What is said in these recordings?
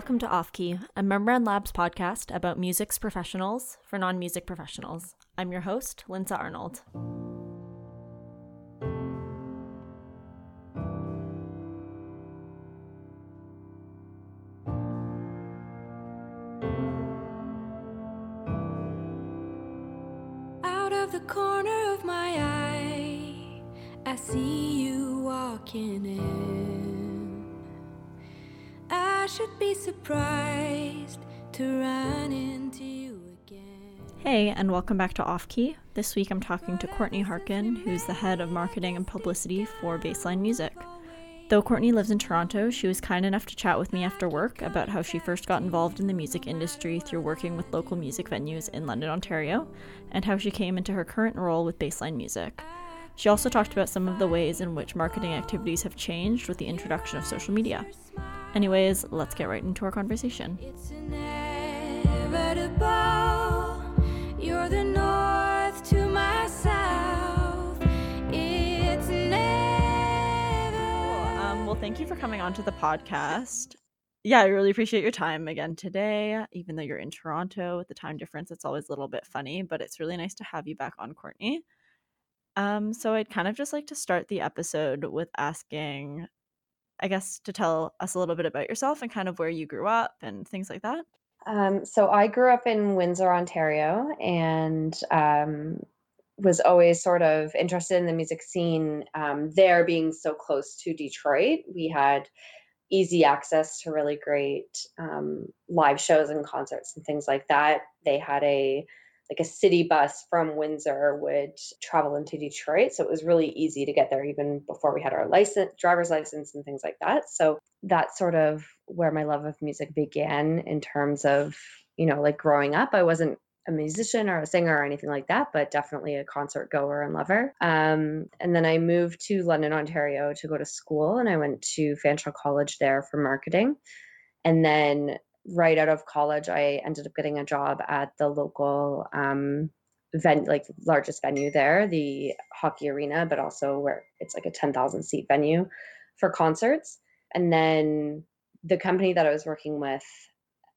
welcome to Off Key, a Membrane Labs podcast about music's professionals for non music professionals. I'm your host, Linda Arnold. Hey, and welcome back to Off Key. This week I'm talking to Courtney Harkin, who's the head of marketing and publicity for Baseline Music. Though Courtney lives in Toronto, she was kind enough to chat with me after work about how she first got involved in the music industry through working with local music venues in London, Ontario, and how she came into her current role with Baseline Music. She also talked about some of the ways in which marketing activities have changed with the introduction of social media. Anyways, let's get right into our conversation. Thank you for coming on to the podcast. Yeah, I really appreciate your time again today. Even though you're in Toronto with the time difference, it's always a little bit funny, but it's really nice to have you back on, Courtney. Um, so I'd kind of just like to start the episode with asking, I guess, to tell us a little bit about yourself and kind of where you grew up and things like that. Um, so I grew up in Windsor, Ontario, and um, was always sort of interested in the music scene. Um, there being so close to Detroit, we had easy access to really great um, live shows and concerts and things like that. They had a like a city bus from Windsor would travel into Detroit, so it was really easy to get there even before we had our license, driver's license, and things like that. So that's sort of where my love of music began in terms of you know like growing up. I wasn't a musician or a singer or anything like that, but definitely a concert goer and lover. Um, and then I moved to London, Ontario to go to school, and I went to Fanshawe College there for marketing. And then right out of college, I ended up getting a job at the local um, ven- like largest venue there, the hockey arena, but also where it's like a 10,000 seat venue for concerts. And then the company that I was working with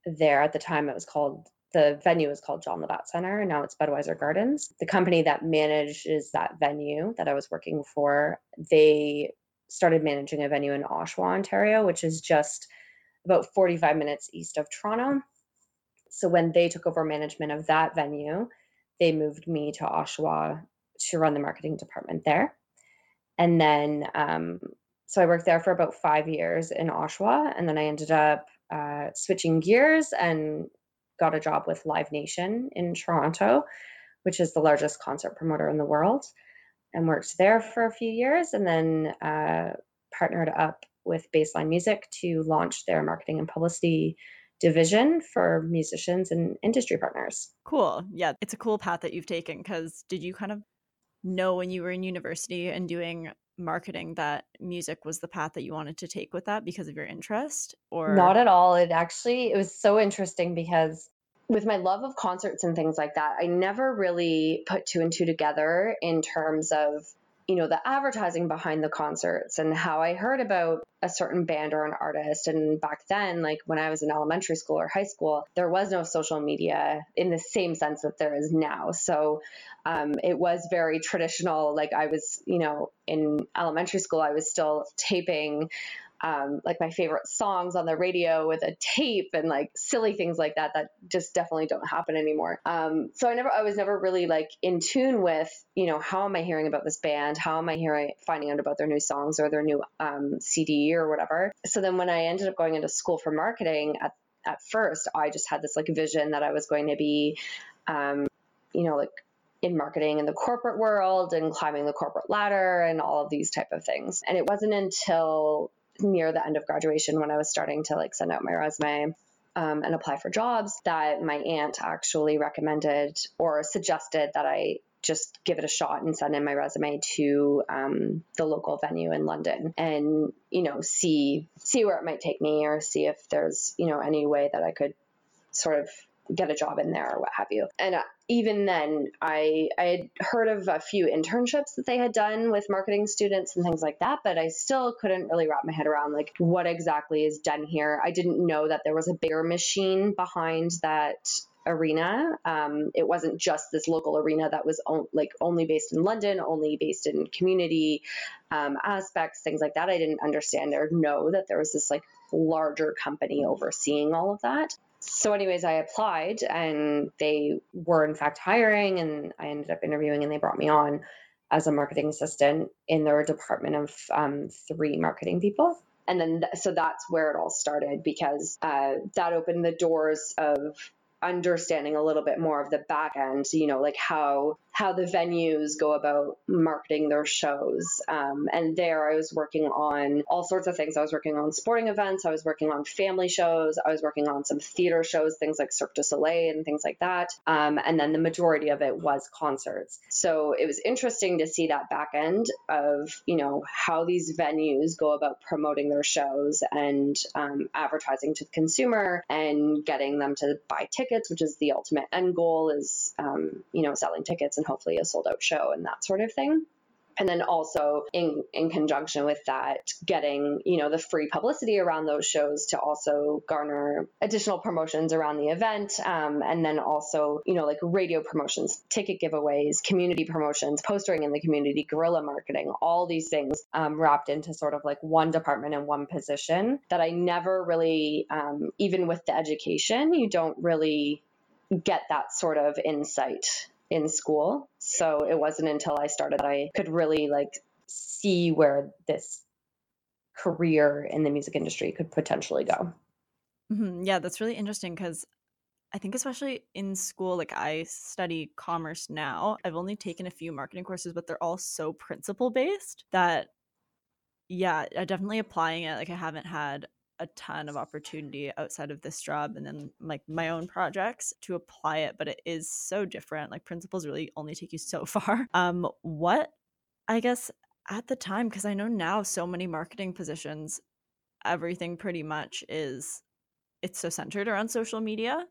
there at the time, it was called the venue was called John Labatt Center, and now it's Budweiser Gardens. The company that manages that venue that I was working for, they started managing a venue in Oshawa, Ontario, which is just about 45 minutes east of Toronto. So when they took over management of that venue, they moved me to Oshawa to run the marketing department there. And then, um, so I worked there for about five years in Oshawa, and then I ended up uh, switching gears and got a job with Live Nation in Toronto, which is the largest concert promoter in the world, and worked there for a few years, and then uh, partnered up with Baseline Music to launch their marketing and publicity division for musicians and industry partners. Cool. Yeah, it's a cool path that you've taken because did you kind of know when you were in university and doing marketing that music was the path that you wanted to take with that because of your interest or Not at all. It actually it was so interesting because with my love of concerts and things like that, I never really put two and two together in terms of you know the advertising behind the concerts and how I heard about a certain band or an artist. And back then like when I was in elementary school or high school there was no social media in the same sense that there is now. So um, it was very traditional. Like I was you know in elementary school I was still taping um, like my favorite songs on the radio with a tape and like silly things like that that just definitely don't happen anymore. Um, so I never, I was never really like in tune with, you know, how am I hearing about this band? How am I hearing, finding out about their new songs or their new um, CD or whatever? So then when I ended up going into school for marketing at, at first, I just had this like vision that I was going to be, um, you know, like in marketing in the corporate world and climbing the corporate ladder and all of these type of things. And it wasn't until near the end of graduation when I was starting to like send out my resume um, and apply for jobs that my aunt actually recommended or suggested that I just give it a shot and send in my resume to um, the local venue in London and you know see see where it might take me or see if there's you know any way that I could sort of get a job in there or what have you. And uh, even then, I I had heard of a few internships that they had done with marketing students and things like that, but I still couldn't really wrap my head around like what exactly is done here. I didn't know that there was a bigger machine behind that arena. Um, it wasn't just this local arena that was on, like only based in London, only based in community um, aspects, things like that. I didn't understand or know that there was this like larger company overseeing all of that. So, anyways, I applied and they were in fact hiring, and I ended up interviewing and they brought me on as a marketing assistant in their department of um, three marketing people. And then th- so that's where it all started because uh, that opened the doors of understanding a little bit more of the back end, you know, like how how the venues go about marketing their shows. Um, and there, I was working on all sorts of things. I was working on sporting events. I was working on family shows. I was working on some theater shows, things like Cirque du Soleil and things like that. Um, and then the majority of it was concerts. So it was interesting to see that back end of you know how these venues go about promoting their shows and um, advertising to the consumer and getting them to buy tickets, which is the ultimate end goal is um, you know selling tickets and hopefully a sold out show and that sort of thing. And then also in in conjunction with that getting you know the free publicity around those shows to also garner additional promotions around the event um, and then also you know like radio promotions ticket giveaways community promotions postering in the community guerrilla marketing all these things um, wrapped into sort of like one department and one position that i never really um, even with the education you don't really get that sort of insight in school. So it wasn't until I started that I could really like see where this career in the music industry could potentially go. Mm-hmm. Yeah, that's really interesting because I think especially in school, like I study commerce now. I've only taken a few marketing courses, but they're all so principle based that yeah, definitely applying it. Like I haven't had a ton of opportunity outside of this job and then like my own projects to apply it but it is so different like principles really only take you so far. Um what i guess at the time because i know now so many marketing positions everything pretty much is it's so centered around social media.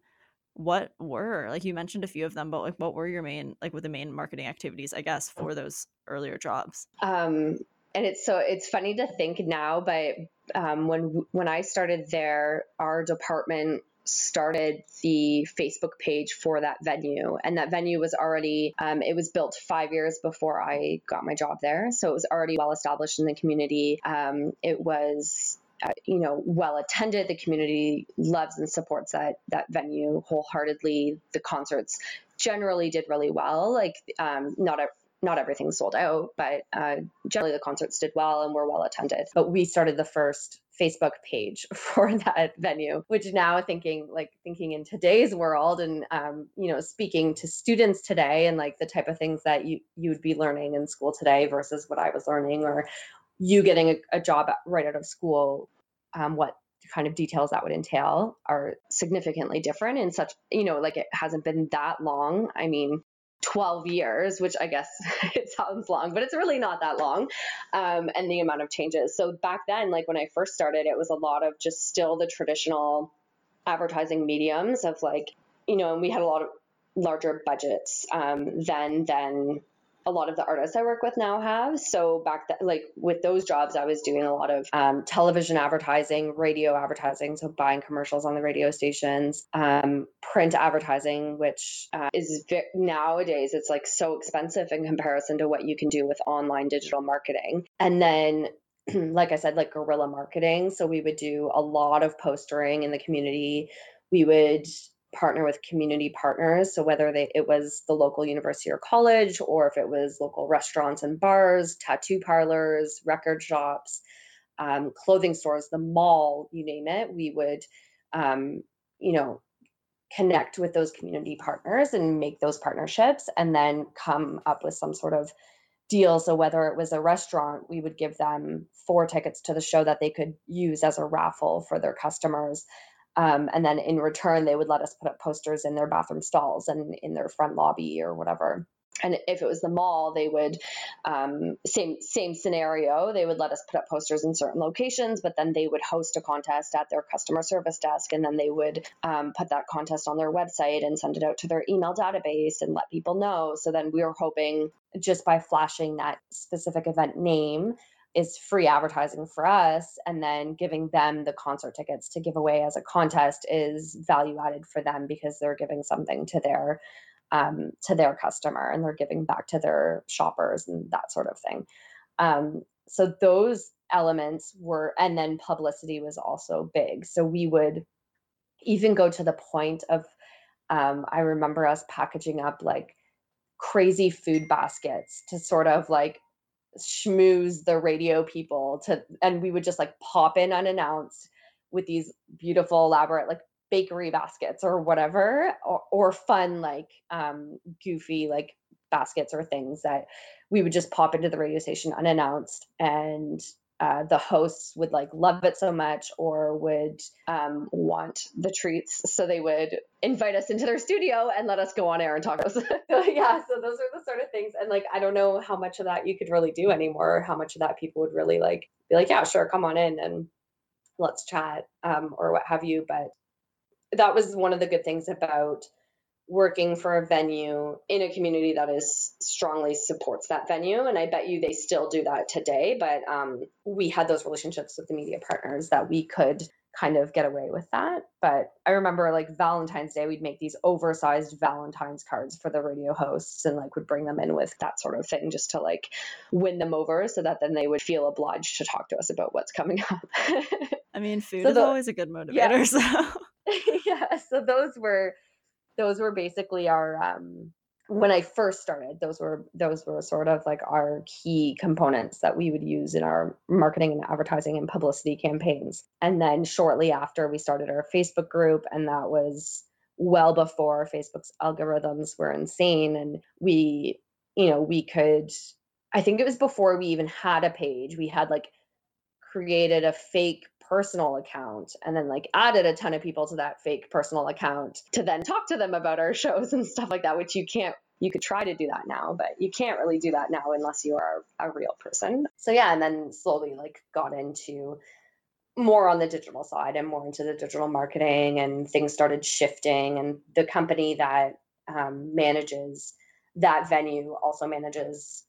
What were like you mentioned a few of them but like what were your main like with the main marketing activities i guess for those earlier jobs? Um and it's so it's funny to think now but um, when when I started there, our department started the Facebook page for that venue, and that venue was already um, it was built five years before I got my job there, so it was already well established in the community. Um, it was uh, you know well attended. The community loves and supports that that venue wholeheartedly. The concerts generally did really well. Like um, not a not everything sold out, but uh, generally the concerts did well and were well attended. But we started the first Facebook page for that venue, which now thinking like thinking in today's world and um, you know speaking to students today and like the type of things that you you would be learning in school today versus what I was learning or you getting a, a job right out of school, um, what kind of details that would entail are significantly different in such you know like it hasn't been that long i mean 12 years, which I guess it sounds long, but it's really not that long, um, and the amount of changes. So back then, like when I first started, it was a lot of just still the traditional advertising mediums of like, you know, and we had a lot of larger budgets um, than than a lot of the artists I work with now have. So back then, like with those jobs, I was doing a lot of um, television advertising, radio advertising, so buying commercials on the radio stations, um, print advertising, which uh, is vi- nowadays it's like so expensive in comparison to what you can do with online digital marketing. And then like I said, like guerrilla marketing. So we would do a lot of postering in the community. We would partner with community partners. So whether they, it was the local university or college, or if it was local restaurants and bars, tattoo parlors, record shops, um, clothing stores, the mall, you name it, we would, um, you know, connect with those community partners and make those partnerships, and then come up with some sort of deal. So whether it was a restaurant, we would give them four tickets to the show that they could use as a raffle for their customers. Um, and then in return, they would let us put up posters in their bathroom stalls and in their front lobby or whatever. and if it was the mall they would um, same same scenario they would let us put up posters in certain locations but then they would host a contest at their customer service desk and then they would um, put that contest on their website and send it out to their email database and let people know so then we were hoping just by flashing that specific event name is free advertising for us and then giving them the concert tickets to give away as a contest is value added for them because they're giving something to their um, to their customer and they're giving back to their shoppers and that sort of thing. Um, so those elements were and then publicity was also big. So we would even go to the point of um, i remember us packaging up like crazy food baskets to sort of like schmooze the radio people to and we would just like pop in unannounced with these beautiful elaborate like bakery baskets or whatever or, or fun like um goofy like baskets or things that we would just pop into the radio station unannounced and uh, the hosts would like love it so much or would um, want the treats. So they would invite us into their studio and let us go on air and talk yeah, so those are the sort of things. And like, I don't know how much of that you could really do anymore, or how much of that people would really like be like, yeah, sure, come on in and let's chat um, or what have you. But that was one of the good things about working for a venue in a community that is strongly supports that venue and i bet you they still do that today but um, we had those relationships with the media partners that we could kind of get away with that but i remember like valentine's day we'd make these oversized valentine's cards for the radio hosts and like would bring them in with that sort of thing just to like win them over so that then they would feel obliged to talk to us about what's coming up i mean food so is the, always a good motivator yeah. so yeah so those were those were basically our um, when I first started, those were those were sort of like our key components that we would use in our marketing and advertising and publicity campaigns. And then shortly after, we started our Facebook group, and that was well before Facebook's algorithms were insane, and we, you know, we could. I think it was before we even had a page. We had like created a fake personal account and then like added a ton of people to that fake personal account to then talk to them about our shows and stuff like that, which you can't you could try to do that now, but you can't really do that now unless you are a real person. So yeah, and then slowly like got into more on the digital side and more into the digital marketing and things started shifting and the company that um, manages that venue also manages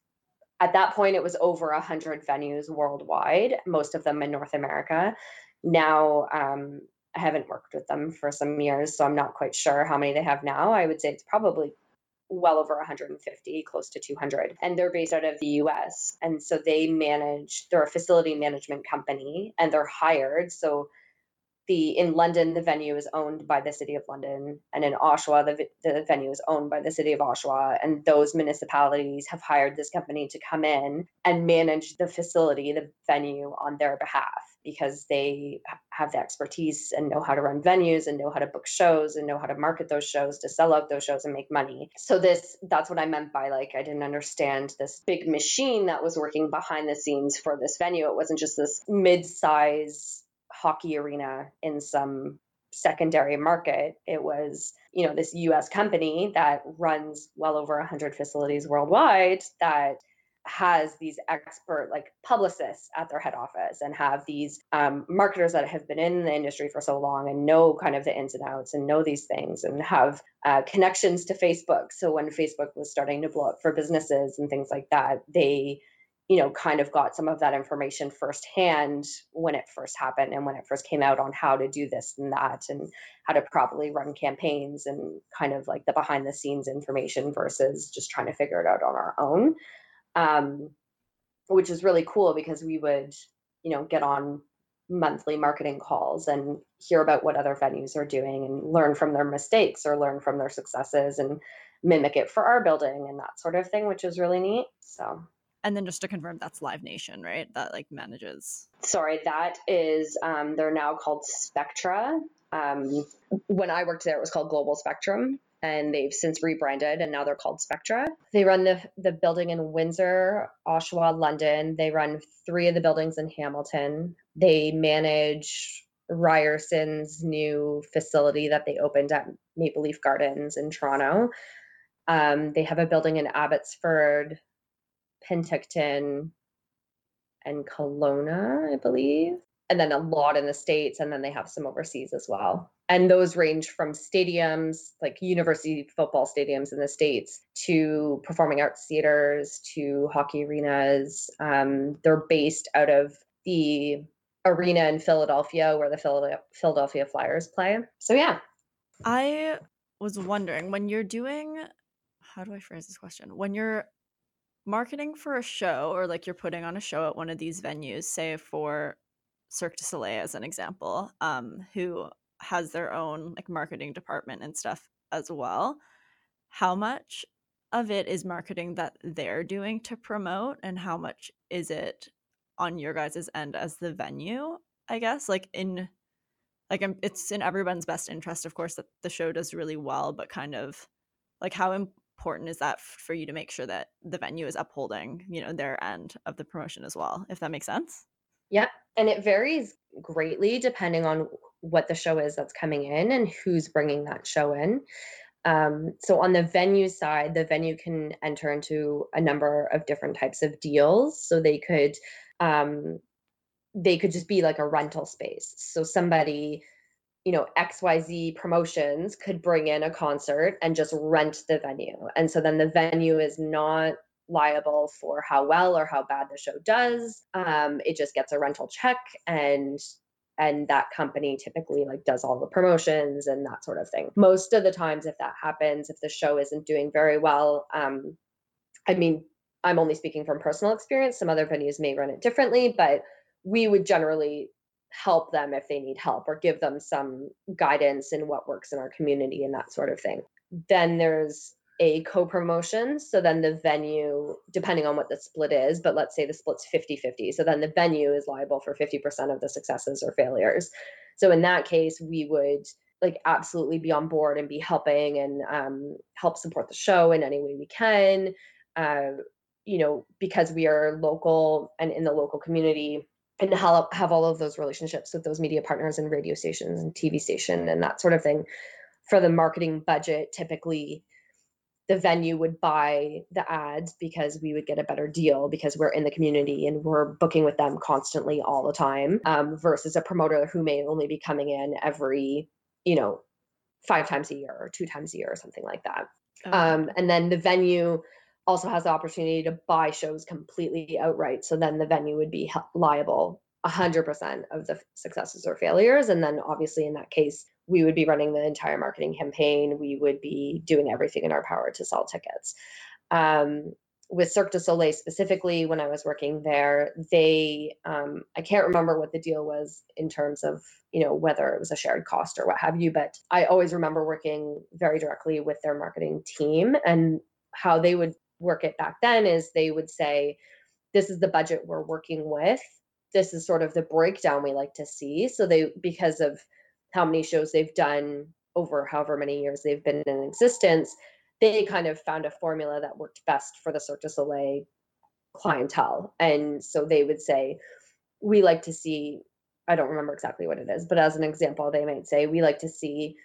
at that point, it was over 100 venues worldwide, most of them in North America. Now, um, I haven't worked with them for some years, so I'm not quite sure how many they have now. I would say it's probably well over 150, close to 200. And they're based out of the US. And so they manage, they're a facility management company and they're hired. So the in London, the venue is owned by the city of London, and in Oshawa, the, the venue is owned by the city of Oshawa. And those municipalities have hired this company to come in and manage the facility, the venue on their behalf because they have the expertise and know how to run venues and know how to book shows and know how to market those shows to sell out those shows and make money. So this that's what I meant by like I didn't understand this big machine that was working behind the scenes for this venue. It wasn't just this mid-size hockey arena in some secondary market. It was, you know, this US company that runs well over 100 facilities worldwide that has these expert like publicists at their head office and have these um, marketers that have been in the industry for so long and know kind of the ins and outs and know these things and have uh, connections to facebook so when facebook was starting to blow up for businesses and things like that they you know, kind of got some of that information firsthand when it first happened and when it first came out on how to do this and that and how to properly run campaigns and kind of like the behind the scenes information versus just trying to figure it out on our own. Um, which is really cool because we would, you know, get on monthly marketing calls and hear about what other venues are doing and learn from their mistakes or learn from their successes and mimic it for our building and that sort of thing, which is really neat. So and then just to confirm, that's Live Nation, right? That like manages. Sorry, that is. Um, they're now called Spectra. Um, when I worked there, it was called Global Spectrum, and they've since rebranded, and now they're called Spectra. They run the the building in Windsor, Oshawa, London. They run three of the buildings in Hamilton. They manage Ryerson's new facility that they opened at Maple Leaf Gardens in Toronto Um, they have a building in Abbotsford, Penticton, and Kelowna, I believe. And then a lot in the States, and then they have some overseas as well. And those range from stadiums, like university football stadiums in the States, to performing arts theaters, to hockey arenas. Um, they're based out of the arena in Philadelphia where the Philadelphia Flyers play. So, yeah. I was wondering when you're doing, how do I phrase this question? When you're marketing for a show or like you're putting on a show at one of these venues, say for Cirque du Soleil as an example, um, who has their own like marketing department and stuff as well. How much of it is marketing that they're doing to promote and how much is it on your guys' end as the venue, I guess? Like in like it's in everyone's best interest of course that the show does really well, but kind of like how important is that for you to make sure that the venue is upholding you know their end of the promotion as well if that makes sense? Yeah and it varies greatly depending on what the show is that's coming in and who's bringing that show in. Um, so on the venue side the venue can enter into a number of different types of deals so they could um, they could just be like a rental space. So somebody you know xyz promotions could bring in a concert and just rent the venue. And so then the venue is not liable for how well or how bad the show does. Um, it just gets a rental check and and that company typically like does all the promotions and that sort of thing. Most of the times if that happens if the show isn't doing very well um, i mean i'm only speaking from personal experience. Some other venues may run it differently but we would generally help them if they need help or give them some guidance in what works in our community and that sort of thing. Then there's a co promotion. So then the venue, depending on what the split is, but let's say the split's 50 50. So then the venue is liable for 50% of the successes or failures. So in that case, we would like absolutely be on board and be helping and um, help support the show in any way we can. Uh, you know, because we are local and in the local community, and have, have all of those relationships with those media partners and radio stations and TV station and that sort of thing. For the marketing budget, typically the venue would buy the ads because we would get a better deal because we're in the community and we're booking with them constantly all the time um, versus a promoter who may only be coming in every, you know, five times a year or two times a year or something like that. Okay. Um, and then the venue also has the opportunity to buy shows completely outright. So then the venue would be liable 100% of the successes or failures. And then obviously in that case, we would be running the entire marketing campaign. We would be doing everything in our power to sell tickets. Um, with Cirque du Soleil specifically, when I was working there, they, um, I can't remember what the deal was in terms of, you know, whether it was a shared cost or what have you, but I always remember working very directly with their marketing team and how they would work it back then is they would say, this is the budget we're working with. This is sort of the breakdown we like to see. So they, because of how many shows they've done over however many years they've been in existence, they kind of found a formula that worked best for the Cirque du Soleil clientele. And so they would say, we like to see, I don't remember exactly what it is, but as an example, they might say, we like to see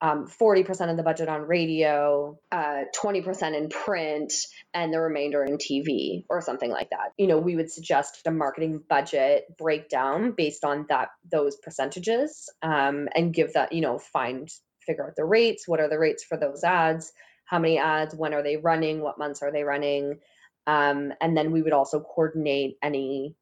um, 40% of the budget on radio, uh, 20% in print, and the remainder in TV or something like that. You know, we would suggest a marketing budget breakdown based on that those percentages um, and give that, you know, find figure out the rates. What are the rates for those ads? How many ads? When are they running? What months are they running? Um, and then we would also coordinate any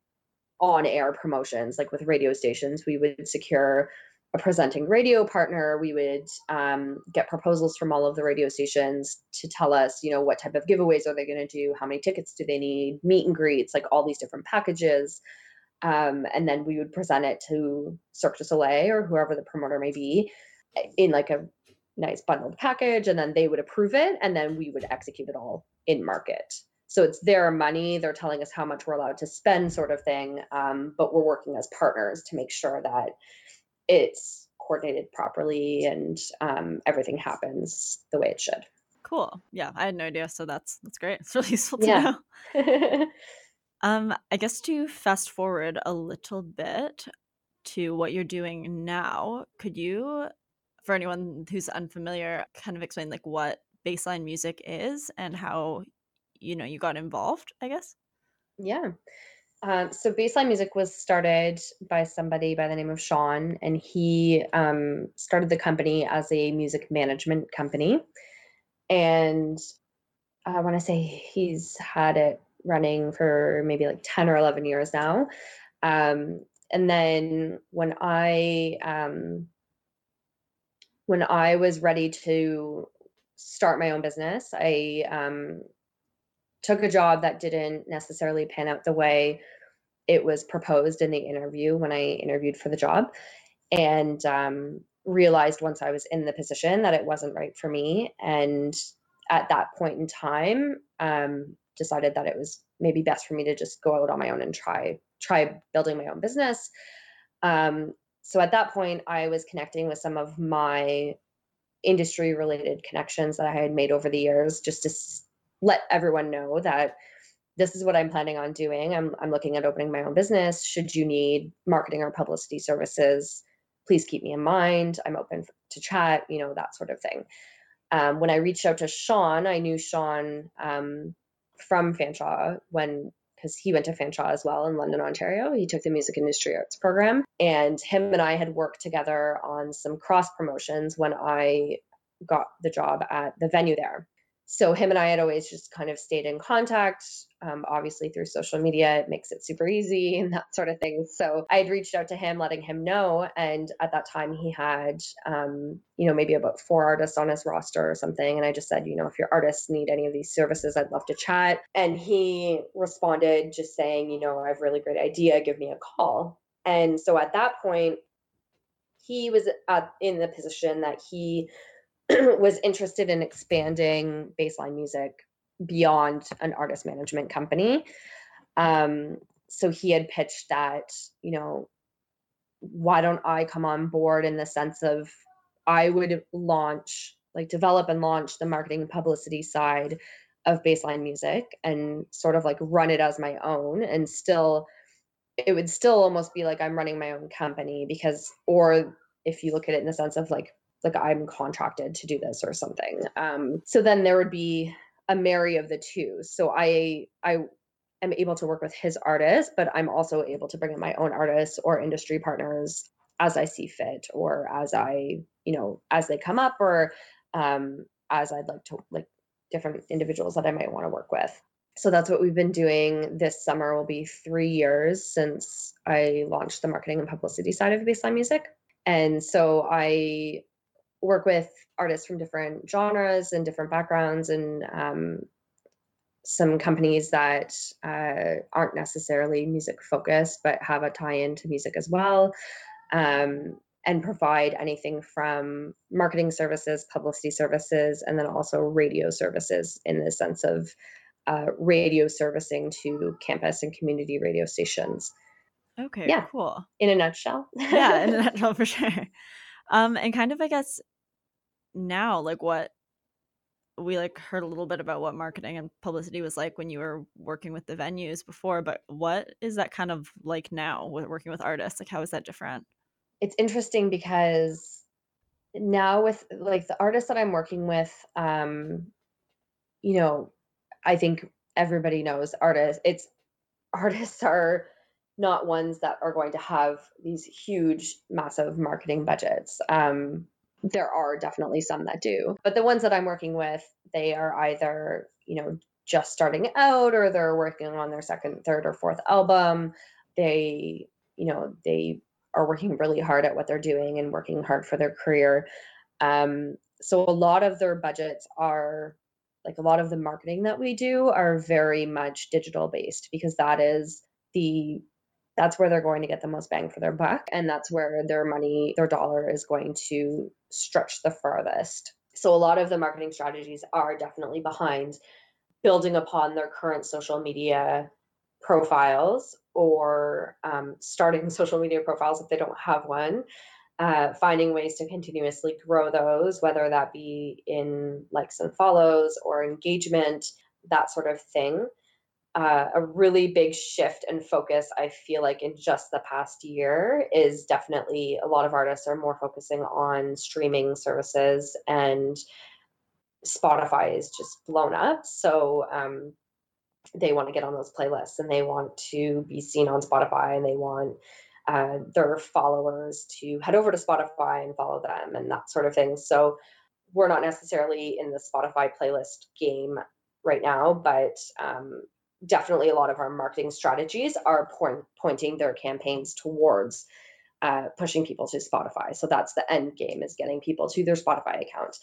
on air promotions like with radio stations we would secure a presenting radio partner, we would um, get proposals from all of the radio stations to tell us, you know, what type of giveaways are they going to do, how many tickets do they need, meet and greets, like all these different packages. Um, and then we would present it to Cirque du Soleil or whoever the promoter may be in like a nice bundled package, and then they would approve it, and then we would execute it all in market. So it's their money; they're telling us how much we're allowed to spend, sort of thing. Um, but we're working as partners to make sure that it's coordinated properly and um, everything happens the way it should. Cool. Yeah, I had no idea, so that's that's great. It's really useful to yeah. know. um, I guess to fast forward a little bit to what you're doing now, could you, for anyone who's unfamiliar, kind of explain like what baseline music is and how you know you got involved i guess yeah um, so baseline music was started by somebody by the name of sean and he um, started the company as a music management company. And i want to say he's had it running for maybe like 10 or 11 years now. Um, and then when i um, when i was ready to start my own business i um, took a job that didn't necessarily pan out the way it was proposed in the interview when i interviewed for the job and um, realized once i was in the position that it wasn't right for me and at that point in time um, decided that it was maybe best for me to just go out on my own and try try building my own business. Um, so at that point, I was connecting with some of my industry related connections that I had made over the years, just to let everyone know that this is what I'm planning on doing. I'm I'm looking at opening my own business. Should you need marketing or publicity services, please keep me in mind. I'm open to chat, you know, that sort of thing. Um, when I reached out to Sean, I knew Sean um, from Fanshawe when because he went to Fanshawe as well in London, Ontario. He took the music industry arts program, and him and I had worked together on some cross promotions when I got the job at the venue there so him and I had always just kind of stayed in contact. Um, obviously, through social media, it makes it super easy and that sort of thing. So I had reached out to him, letting him know. And at that time, he had, um, you know, maybe about four artists on his roster or something. And I just said, you know, if your artists need any of these services, I'd love to chat. And he responded just saying, you know, I have a really great idea. Give me a call. And so at that point, he was at, in the position that he was interested in expanding baseline music beyond an artist management company. Um, so he had pitched that, you know, why don't I come on board in the sense of I would launch, like develop and launch the marketing and publicity side of baseline music and sort of like run it as my own and still it would still almost be like I'm running my own company because or if you look at it in the sense of like like I'm contracted to do this or something. Um, so then there would be a marry of the two. So I I am able to work with his artists, but I'm also able to bring in my own artists or industry partners as I see fit or as I, you know, as they come up or um, as I'd like to like different individuals that I might want to work with. So that's what we've been doing this summer will be three years since I launched the marketing and publicity side of baseline music. And so I work with artists from different genres and different backgrounds and um, some companies that uh, aren't necessarily music focused but have a tie in to music as well um, and provide anything from marketing services publicity services and then also radio services in the sense of uh, radio servicing to campus and community radio stations. Okay yeah. cool. In a nutshell. Yeah in a nutshell for sure um, and kind of, I guess, now, like what we like heard a little bit about what marketing and publicity was like when you were working with the venues before, but what is that kind of like now with working with artists? Like, how is that different? It's interesting because now with like the artists that I'm working with, um, you know, I think everybody knows artists. It's artists are not ones that are going to have these huge, massive marketing budgets. Um, there are definitely some that do, but the ones that I'm working with, they are either, you know, just starting out or they're working on their second, third, or fourth album. They, you know, they are working really hard at what they're doing and working hard for their career. Um, so a lot of their budgets are like a lot of the marketing that we do are very much digital based because that is the that's where they're going to get the most bang for their buck and that's where their money their dollar is going to stretch the farthest. So a lot of the marketing strategies are definitely behind building upon their current social media profiles or um, starting social media profiles if they don't have one uh, finding ways to continuously grow those whether that be in likes and follows or engagement that sort of thing uh, a really big shift and focus i feel like in just the past year is definitely a lot of artists are more focusing on streaming services and Spotify is just blown up. So um, they want to get on those playlists and they want to be seen on Spotify and they want uh, their followers to head over to Spotify and follow them and that sort of thing. So we're not necessarily in the Spotify playlist game right now, but um, definitely a lot of our marketing strategies are point, pointing their campaigns towards uh, pushing people to Spotify. So that's the end game is getting people to their Spotify account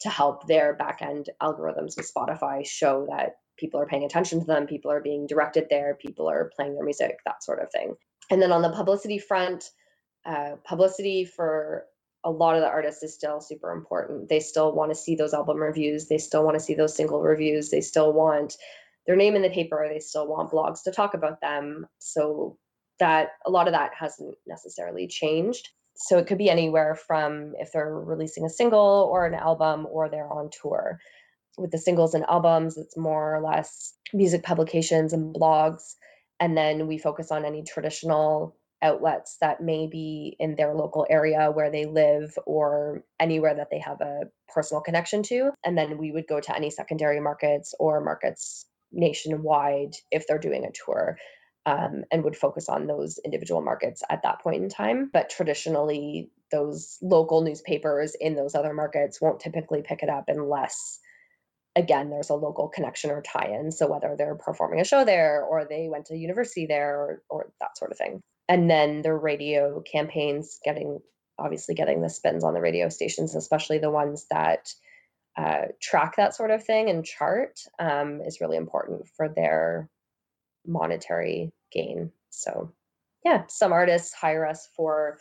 to help their back end algorithms with Spotify show that people are paying attention to them, people are being directed there, people are playing their music, that sort of thing. And then on the publicity front, uh, publicity for a lot of the artists is still super important. They still want to see those album reviews, they still want to see those single reviews, they still want their name in the paper, or they still want blogs to talk about them. So that a lot of that hasn't necessarily changed. So it could be anywhere from if they're releasing a single or an album or they're on tour with the singles and albums, it's more or less music publications and blogs. And then we focus on any traditional outlets that may be in their local area where they live or anywhere that they have a personal connection to. And then we would go to any secondary markets or markets nationwide if they're doing a tour. Um, and would focus on those individual markets at that point in time. But traditionally, those local newspapers in those other markets won't typically pick it up unless again, there's a local connection or tie in. So whether they're performing a show there or they went to university there or, or that sort of thing. And then the radio campaigns getting, obviously, getting the spins on the radio stations, especially the ones that uh, track that sort of thing and chart, um, is really important for their monetary gain. So, yeah, some artists hire us for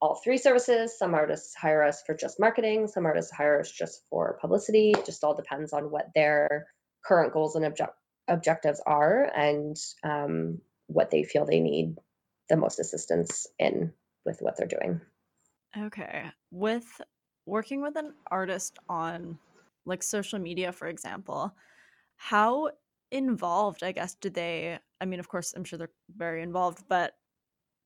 all three services. Some artists hire us for just marketing, some artists hire us just for publicity. It just all depends on what their current goals and object- objectives are and um, what they feel they need the most assistance in with what they're doing. Okay. With working with an artist on like social media, for example, how involved, I guess, do they? I mean, of course, I'm sure they're very involved, but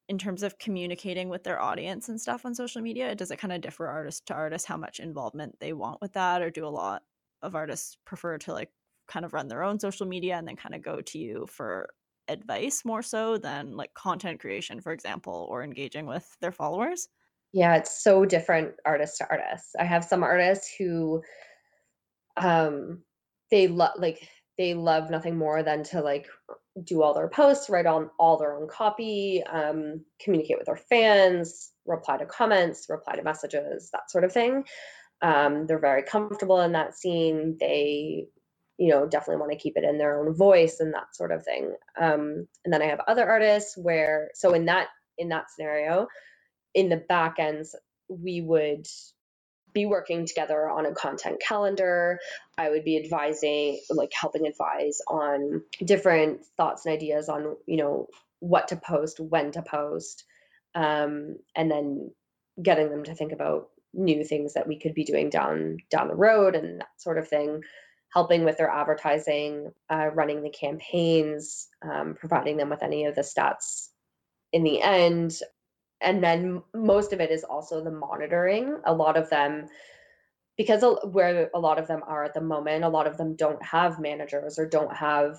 in terms of communicating with their audience and stuff on social media does it kind of differ artist to artist how much involvement they want with that or do a lot of artists prefer to like kind of run their own social media and then kind of go to you for advice more so than like content creation for example or engaging with their followers yeah it's so different artist to artist i have some artists who um they love like they love nothing more than to like do all their posts, write on all their own copy, um, communicate with their fans, reply to comments, reply to messages, that sort of thing. Um, they're very comfortable in that scene. They, you know, definitely want to keep it in their own voice and that sort of thing. Um, and then I have other artists where, so in that in that scenario, in the back ends, we would be working together on a content calendar. I would be advising, like helping advise on different thoughts and ideas on, you know, what to post, when to post, um, and then getting them to think about new things that we could be doing down down the road and that sort of thing helping with their advertising uh, running the campaigns um, providing them with any of the stats in the end and then most of it is also the monitoring. A lot of them because where a lot of them are at the moment a lot of them don't have managers or don't have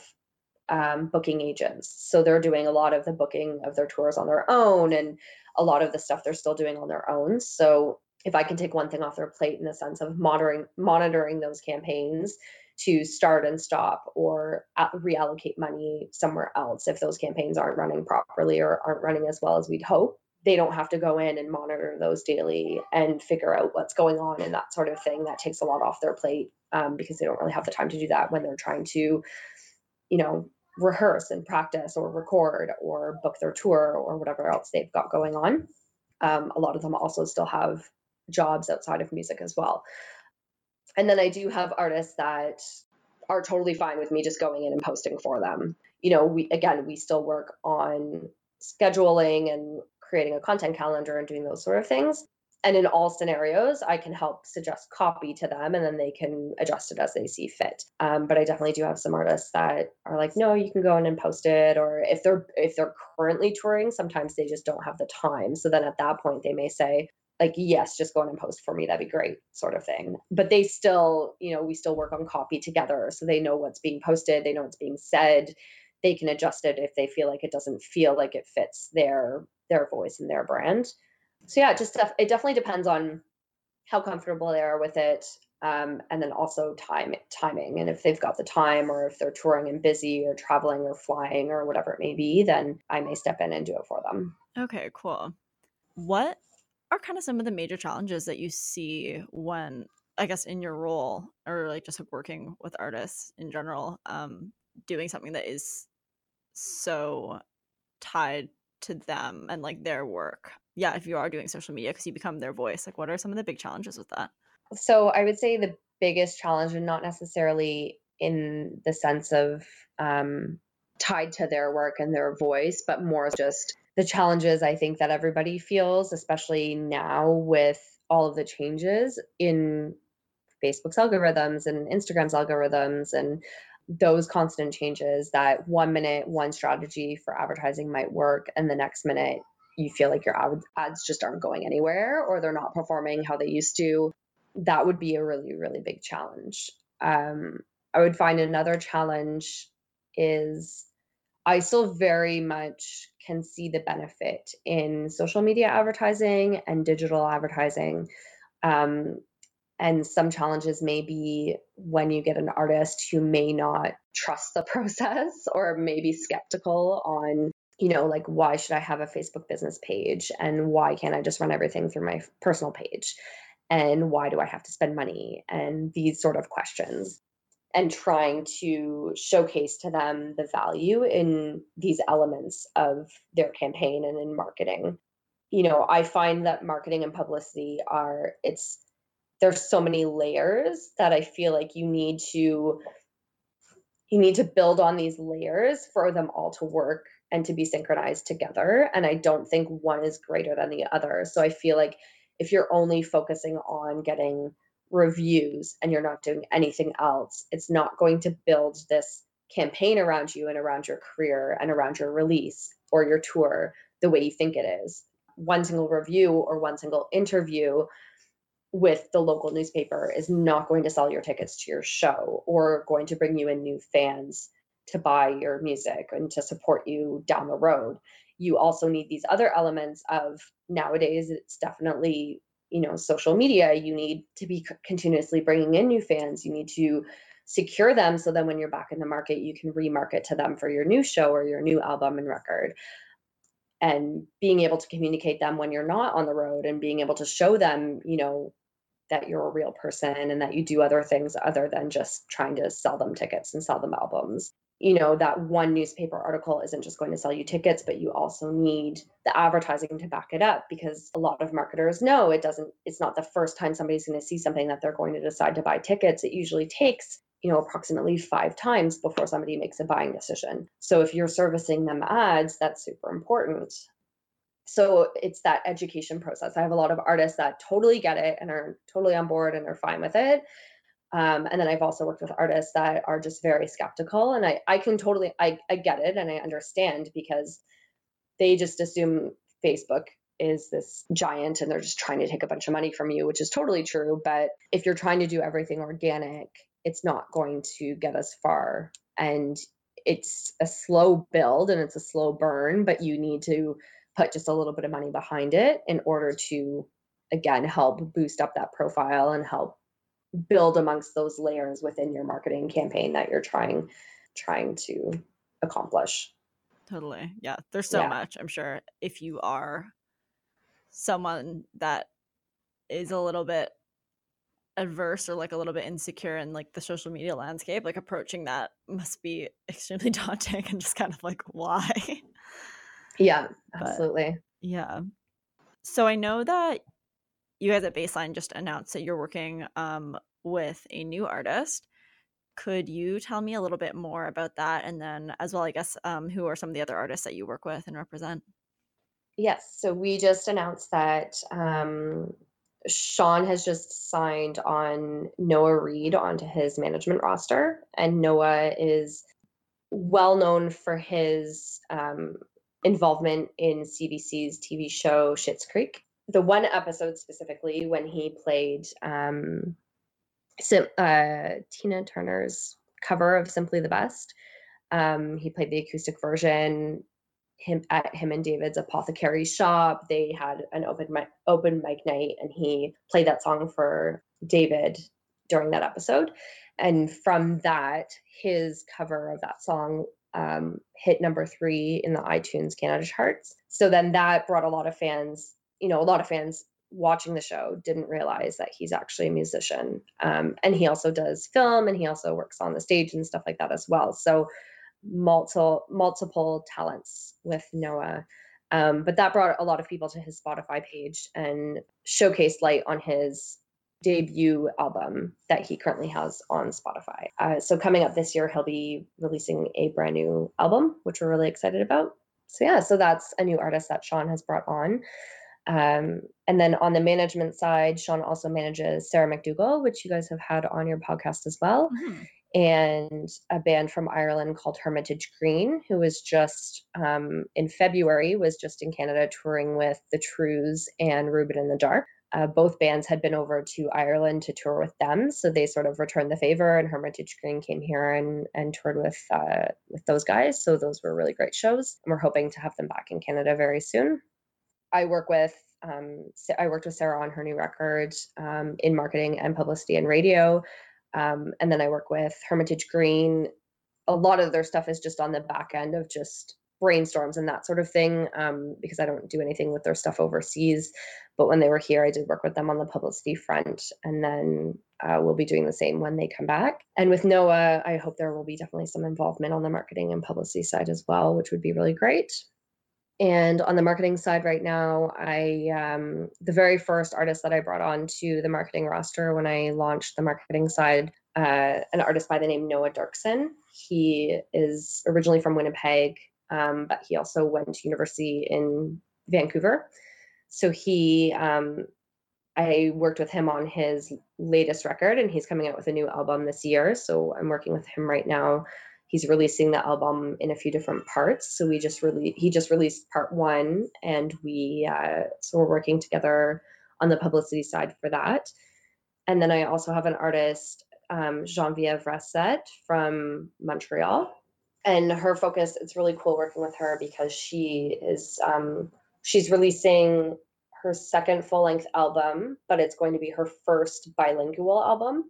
um, booking agents. So they're doing a lot of the booking of their tours on their own and a lot of the stuff they're still doing on their own. So if i can take one thing off their plate in the sense of monitoring monitoring those campaigns to start and stop or reallocate money somewhere else if those campaigns aren't running properly or aren't running as well as we'd hope they don't have to go in and monitor those daily and figure out what's going on and that sort of thing. That takes a lot off their plate um, because they don't really have the time to do that when they're trying to, you know, rehearse and practice or record or book their tour or whatever else they've got going on. Um, a lot of them also still have jobs outside of music as well. And then I do have artists that are totally fine with me just going in and posting for them. You know, we again, we still work on scheduling and creating a content calendar and doing those sort of things. And in all scenarios, I can help suggest copy to them and then they can adjust it as they see fit. Um, but I definitely do have some artists that are like, no, you can go in and post it. Or if they're if they're currently touring, sometimes they just don't have the time. So then at that point they may say, like yes just go in and post for me that'd be great sort of thing but they still you know we still work on copy together so they know what's being posted they know what's being said they can adjust it if they feel like it doesn't feel like it fits their their voice and their brand. So yeah it just it definitely depends on how comfortable they are with it um, and then also time timing. And if they've got the time or if they're touring and busy or traveling or flying or whatever it may be then i may step in and do it for them. Okay cool. What are kind of some of the major challenges that you see when i guess in your role or like just working with artists in general um doing something that is so tied to them and like their work. Yeah if you are doing social media because you become their voice like what are some of the big challenges with that? So i would say the biggest challenge and not necessarily in the sense of um tied to their work and their voice but more just the challenges I think that everybody feels, especially now with all of the changes in Facebook's algorithms and Instagram's algorithms and those constant changes that one minute one strategy for advertising might work and the next minute you feel like your ads just aren't going anywhere or they're not performing how they used to that would be a really really big challenge um, i would find another challenge is I still very much can see the benefit in social media advertising and digital advertising. Um, and some challenges may be when you get an artist who may not trust the process or may be skeptical on, you know, like, why should I have a Facebook business page? And why can't I just run everything through my personal page? And why do I have to spend money? And these sort of questions and trying to showcase to them the value in these elements of their campaign and in marketing. You know, I find that marketing and publicity are it's there's so many layers that I feel like you need to you need to build on these layers for them all to work and to be synchronized together and I don't think one is greater than the other. So I feel like if you're only focusing on getting reviews and you're not doing anything else, it's not going to build this campaign around you and around your career and around your release or your tour the way you think it is. One single review or one single interview with the local newspaper is not going to sell your tickets to your show or going to bring you in new fans to buy your music and to support you down the road. You also need these other elements of nowadays, it's definitely you know social media. You need to be continuously bringing in new fans. You need to secure them so then when you're back in the market you can remarket to them for your new show or your new album and record and being able to communicate them when you're not on the road and being able to show them you know that you're a real person and that you do other things other than just trying to sell them tickets and sell them albums. You know that one newspaper article isn't just going to sell you tickets but you also need the advertising to back it up because a lot of marketers know it doesn't it's not the first time somebody's going to see something that they're going to decide to buy tickets. It usually takes you know approximately 5 times before somebody makes a buying decision so if you're servicing them ads that's super important so it's that education process i have a lot of artists that totally get it and are totally on board and are fine with it um, and then I've also worked with artists that are just very skeptical. And I, I can totally, I, I get it and I understand because they just assume Facebook is this giant and they're just trying to take a bunch of money from you, which is totally true. But if you're trying to do everything organic, it's not going to get us far. And it's a slow build and it's a slow burn, but you need to put just a little bit of money behind it in order to, again, help boost up that profile and help build amongst those layers within your marketing campaign that you're trying trying to accomplish totally yeah there's so yeah. much i'm sure if you are someone that is a little bit adverse or like a little bit insecure in like the social media landscape like approaching that must be extremely daunting and just kind of like why yeah absolutely but, yeah so i know that you guys at Baseline just announced that you're working um, with a new artist. Could you tell me a little bit more about that? And then, as well, I guess, um, who are some of the other artists that you work with and represent? Yes. So we just announced that um, Sean has just signed on Noah Reid onto his management roster. And Noah is well known for his um, involvement in CBC's TV show Schitt's Creek the one episode specifically when he played um, Sim- uh, Tina Turner's cover of Simply the Best. Um, he played the acoustic version him at him and David's apothecary shop. They had an open mic, open mic night, and he played that song for David during that episode. And from that, his cover of that song um, hit number three in the iTunes Canada charts. So then that brought a lot of fans, you know, a lot of fans watching the show didn't realize that he's actually a musician. Um, and he also does film and he also works on the stage and stuff like that as well. So multiple multiple talents with Noah. Um, but that brought a lot of people to his Spotify page and showcased light on his debut album that he currently has on Spotify. Uh, so coming up this year, he'll be releasing a brand new album, which we're really excited about. So yeah, so that's a new artist that Sean has brought on. Um, and then on the management side, Sean also manages Sarah MacDougall, which you guys have had on your podcast as well. Mm-hmm and a band from Ireland called Hermitage Green, who was just um, in February was just in Canada touring with the Trews and Reuben and the Dark. Uh, both bands had been over to Ireland to tour with them, so they sort of returned the favor. And Hermitage Green came here and and toured with uh, with those guys. So those were really great shows, and we're hoping to have them back in Canada very soon. I work with um, I worked with Sarah on her new record um, in marketing and publicity and radio. Um, and then I work with Hermitage Green. A lot of their stuff is just on the back end of just brainstorms and that sort of thing um, because I don't do anything with their stuff overseas. But when they were here, I did work with them on the publicity front. And then uh, we'll be doing the same when they come back. And with Noah, I hope there will be definitely some involvement on the marketing and publicity side as well, which would be really great. And on the marketing side right now, I um, the very first artist that I brought on to the marketing roster when I launched the marketing side, uh, an artist by the name Noah Derksen. He is originally from Winnipeg, um, but he also went to university in Vancouver. So he, um, I worked with him on his latest record, and he's coming out with a new album this year. So I'm working with him right now he's releasing the album in a few different parts. So we just really he just released part one, and we uh, so we're working together on the publicity side for that. And then I also have an artist, um, Genevieve Racette from Montreal, and her focus. It's really cool working with her because she is um, she's releasing her second full length album, but it's going to be her first bilingual album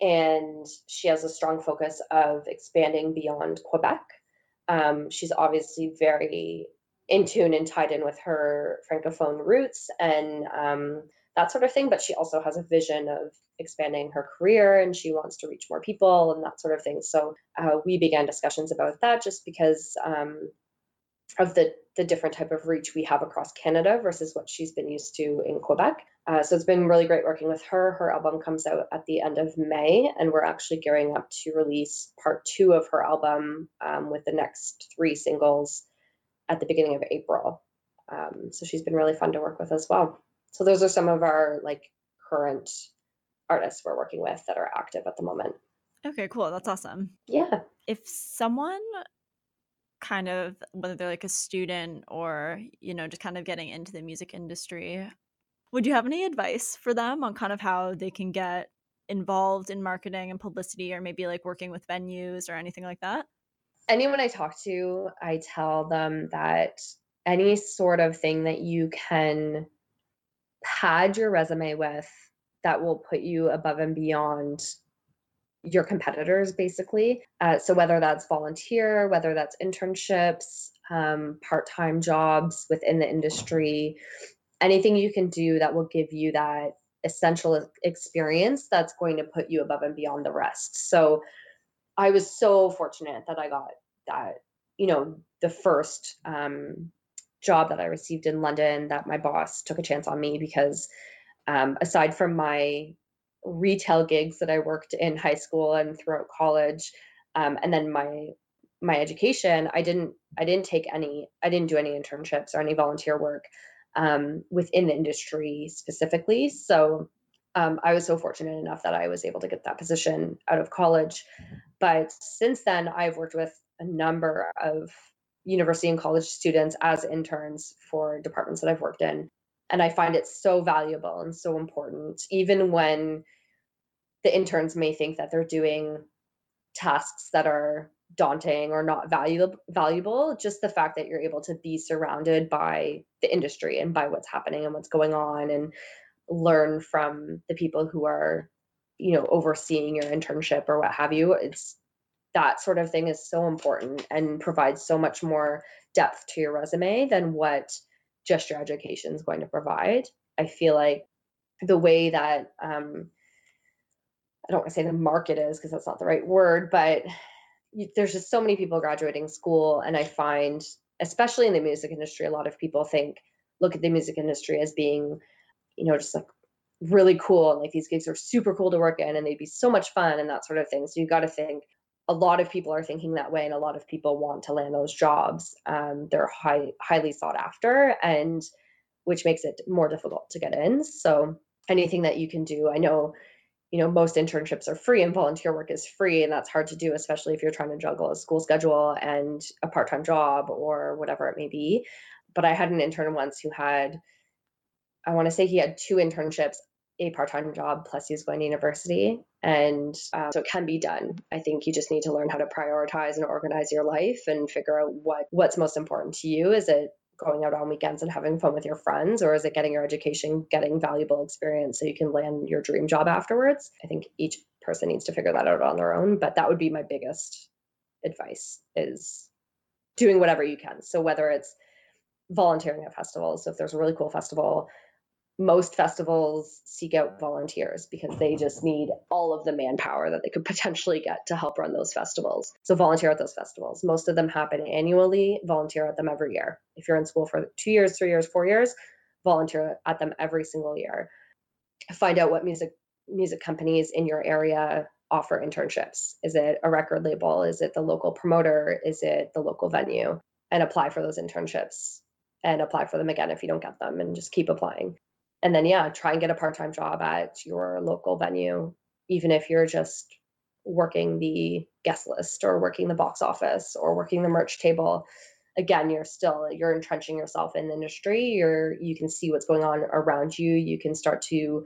and she has a strong focus of expanding beyond Quebec. Um, she's obviously very in tune and tied in with her francophone roots and um, that sort of thing. But she also has a vision of expanding her career and she wants to reach more people and that sort of thing. So uh, we began discussions about that just because um, of the the different type of reach we have across Canada versus what she's been used to in Quebec. Uh, so it's been really great working with her. Her album comes out at the end of May, and we're actually gearing up to release part two of her album um, with the next three singles at the beginning of April. Um, so she's been really fun to work with as well. So those are some of our like current artists we're working with that are active at the moment. Okay, cool. That's awesome. Yeah. If someone kind of whether they're like a student or you know just kind of getting into the music industry would you have any advice for them on kind of how they can get involved in marketing and publicity or maybe like working with venues or anything like that? Anyone i talk to i tell them that any sort of thing that you can pad your resume with that will put you above and beyond your competitors basically. Uh, so whether that's volunteer whether that's internships um, part-time jobs within the industry anything you can do that will give you that essential experience that's going to put you above and beyond the rest. So i was so fortunate that i got that you know the first um, job that i received in london that my boss took a chance on me because um, aside from my retail gigs that I worked in high school and throughout college, um, and then my my education, I didn't I didn't take any I didn't do any internships or any volunteer work um, within the industry specifically. So um, I was so fortunate enough that I was able to get that position out of college. But since then, I've worked with a number of university and college students as interns for departments that I've worked in and I find it so valuable and so important, even when the interns may think that they're doing tasks that are daunting or not valuable valuable just the fact that you're able to be surrounded by the industry and by what's happening and what's going on and learn from the people who are you know overseeing your internship or what have you it's that sort of thing is so important and provides so much more depth to your resume than what just your education is going to provide. I feel like the way that um, I don't want to say the market is because that's not the right word, but there's just so many people graduating school, and I find, especially in the music industry, a lot of people think look at the music industry as being, you know, just like really cool and like these gigs are super cool to work in and they'd be so much fun and that sort of thing. So you got to think a lot of people are thinking that way and a lot of people want to land those jobs um, they're high, highly sought after and which makes it more difficult to get in. So anything that you can do i know you know most internships are free and volunteer work is free and that's hard to do especially if you're trying to juggle a school schedule and a part-time job or whatever it may be. But i had an intern once who had i want to say he had two internships a part-time job plus he's going to university and uh, so it can be done. I think you just need to learn how to prioritize and organize your life and figure out what what's most important to you. Is it going out on weekends and having fun with your friends or is it getting your education getting valuable experience so you can land your dream job afterwards? I think each person needs to figure that out on their own but that would be my biggest advice is doing whatever you can. So whether it's volunteering at festivals so if there's a really cool festival most festivals seek out volunteers because they just mm-hmm. need all of the manpower that they could potentially get to help run those festivals. So volunteer at those festivals. Most of them happen annually, volunteer at them every year. If you're in school for 2 years, 3 years, 4 years, volunteer at them every single year. Find out what music music companies in your area offer internships. Is it a record label? Is it the local promoter? Is it the local venue? And apply for those internships and apply for them again if you don't get them and just keep applying and then yeah try and get a part-time job at your local venue even if you're just working the guest list or working the box office or working the merch table. Again you're still you're entrenching yourself in the industry. You're you can see what's going on around you. You can start to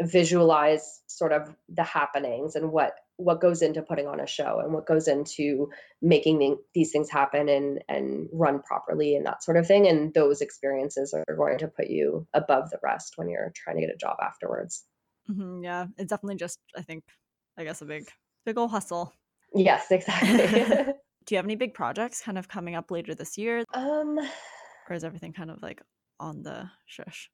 visualize sort of the happenings and what what goes into putting on a show and what goes into making the, these things happen and and run properly and that sort of thing. And those experiences are going to put you above the rest when you're trying to get a job afterwards. Mm-hmm, yeah it's definitely just i think i guess a big big old hustle. Yes exactly. Do you have any big projects kind of coming up later this year? Um. Or is everything kind of like on the shush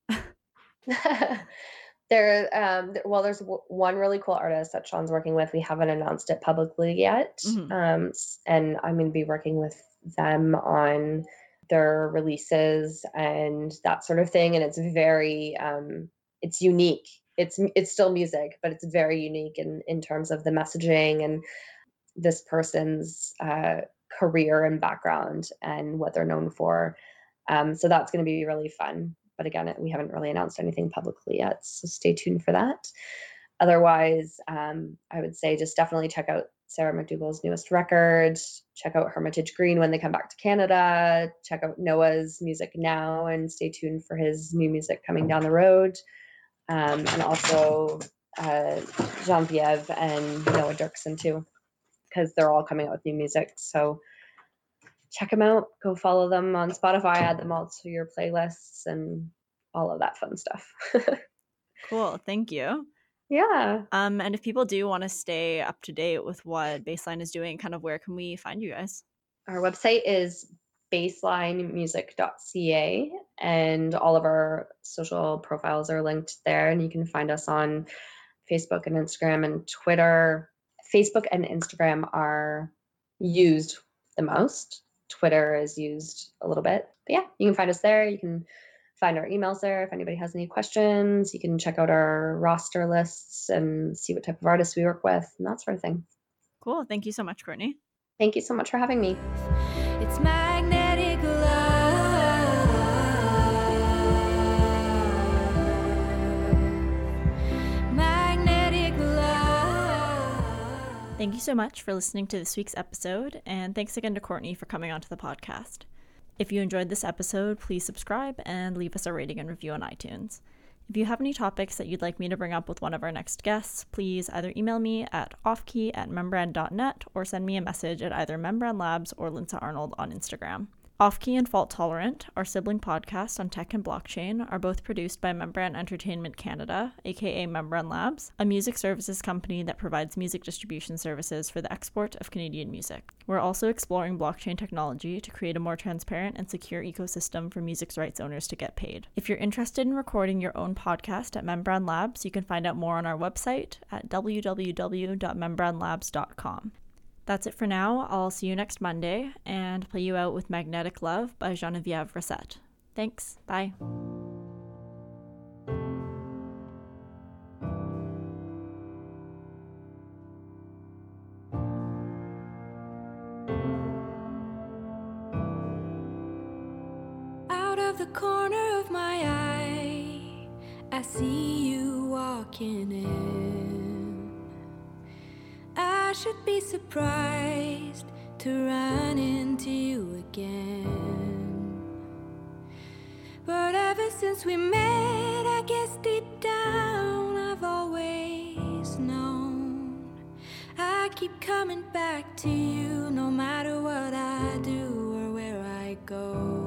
there um well there's w- one really cool artist that sean's working with. We haven't announced it publicly yet mm-hmm. um and i'm going to be working with them on their releases and that sort of thing and it's very um it's unique. It's it's still music but it's very unique in in terms of the messaging and this person's uh career and background and what they're known for. Um so that's going to be really fun but again, we haven't really announced anything publicly yet, so stay tuned for that. Otherwise, um, I would say just definitely check out Sarah MacDougall's newest record. Check out Hermitage Green when they come back to Canada. Check out Noah's music now and stay tuned for his new music coming down the road. Um, and also uh, Genevieve and Noah Derksen too, because they're all coming out with new music. So check them out. Go follow them on Spotify, add them all to your playlists and all of that fun stuff. cool. Thank you. Yeah. Um, and if people do want to stay up to date with what Baseline is doing, kind of where can we find you guys? Our website is baselinemusic.ca and all of our social profiles are linked there and you can find us on Facebook and Instagram and Twitter. Facebook and Instagram are used the most. Twitter is used a little bit. But yeah, you can find us there. You can find our emails there if anybody has any questions. You can check out our roster lists and see what type of artists we work with and that sort of thing. Cool. Thank you so much, Courtney. Thank you so much for having me. It's magnetic Thank you so much for listening to this week's episode, and thanks again to Courtney for coming onto the podcast. If you enjoyed this episode, please subscribe and leave us a rating and review on iTunes. If you have any topics that you'd like me to bring up with one of our next guests, please either email me at offkey at membrane.net or send me a message at either Membrane Labs or Linsa Arnold on Instagram. Offkey and Fault Tolerant, our sibling podcast on tech and blockchain, are both produced by Membrane Entertainment Canada, aka Membrane Labs, a music services company that provides music distribution services for the export of Canadian music. We're also exploring blockchain technology to create a more transparent and secure ecosystem for music's rights owners to get paid. If you're interested in recording your own podcast at Membrane Labs, you can find out more on our website at www.membranelabs.com. That's it for now. I'll see you next Monday and play you out with Magnetic Love by Genevieve Racette. Thanks. Bye. Out of the corner of my eye, I see you walking in. I should be surprised to run into you again. But ever since we met, I guess deep down I've always known. I keep coming back to you no matter what I do or where I go.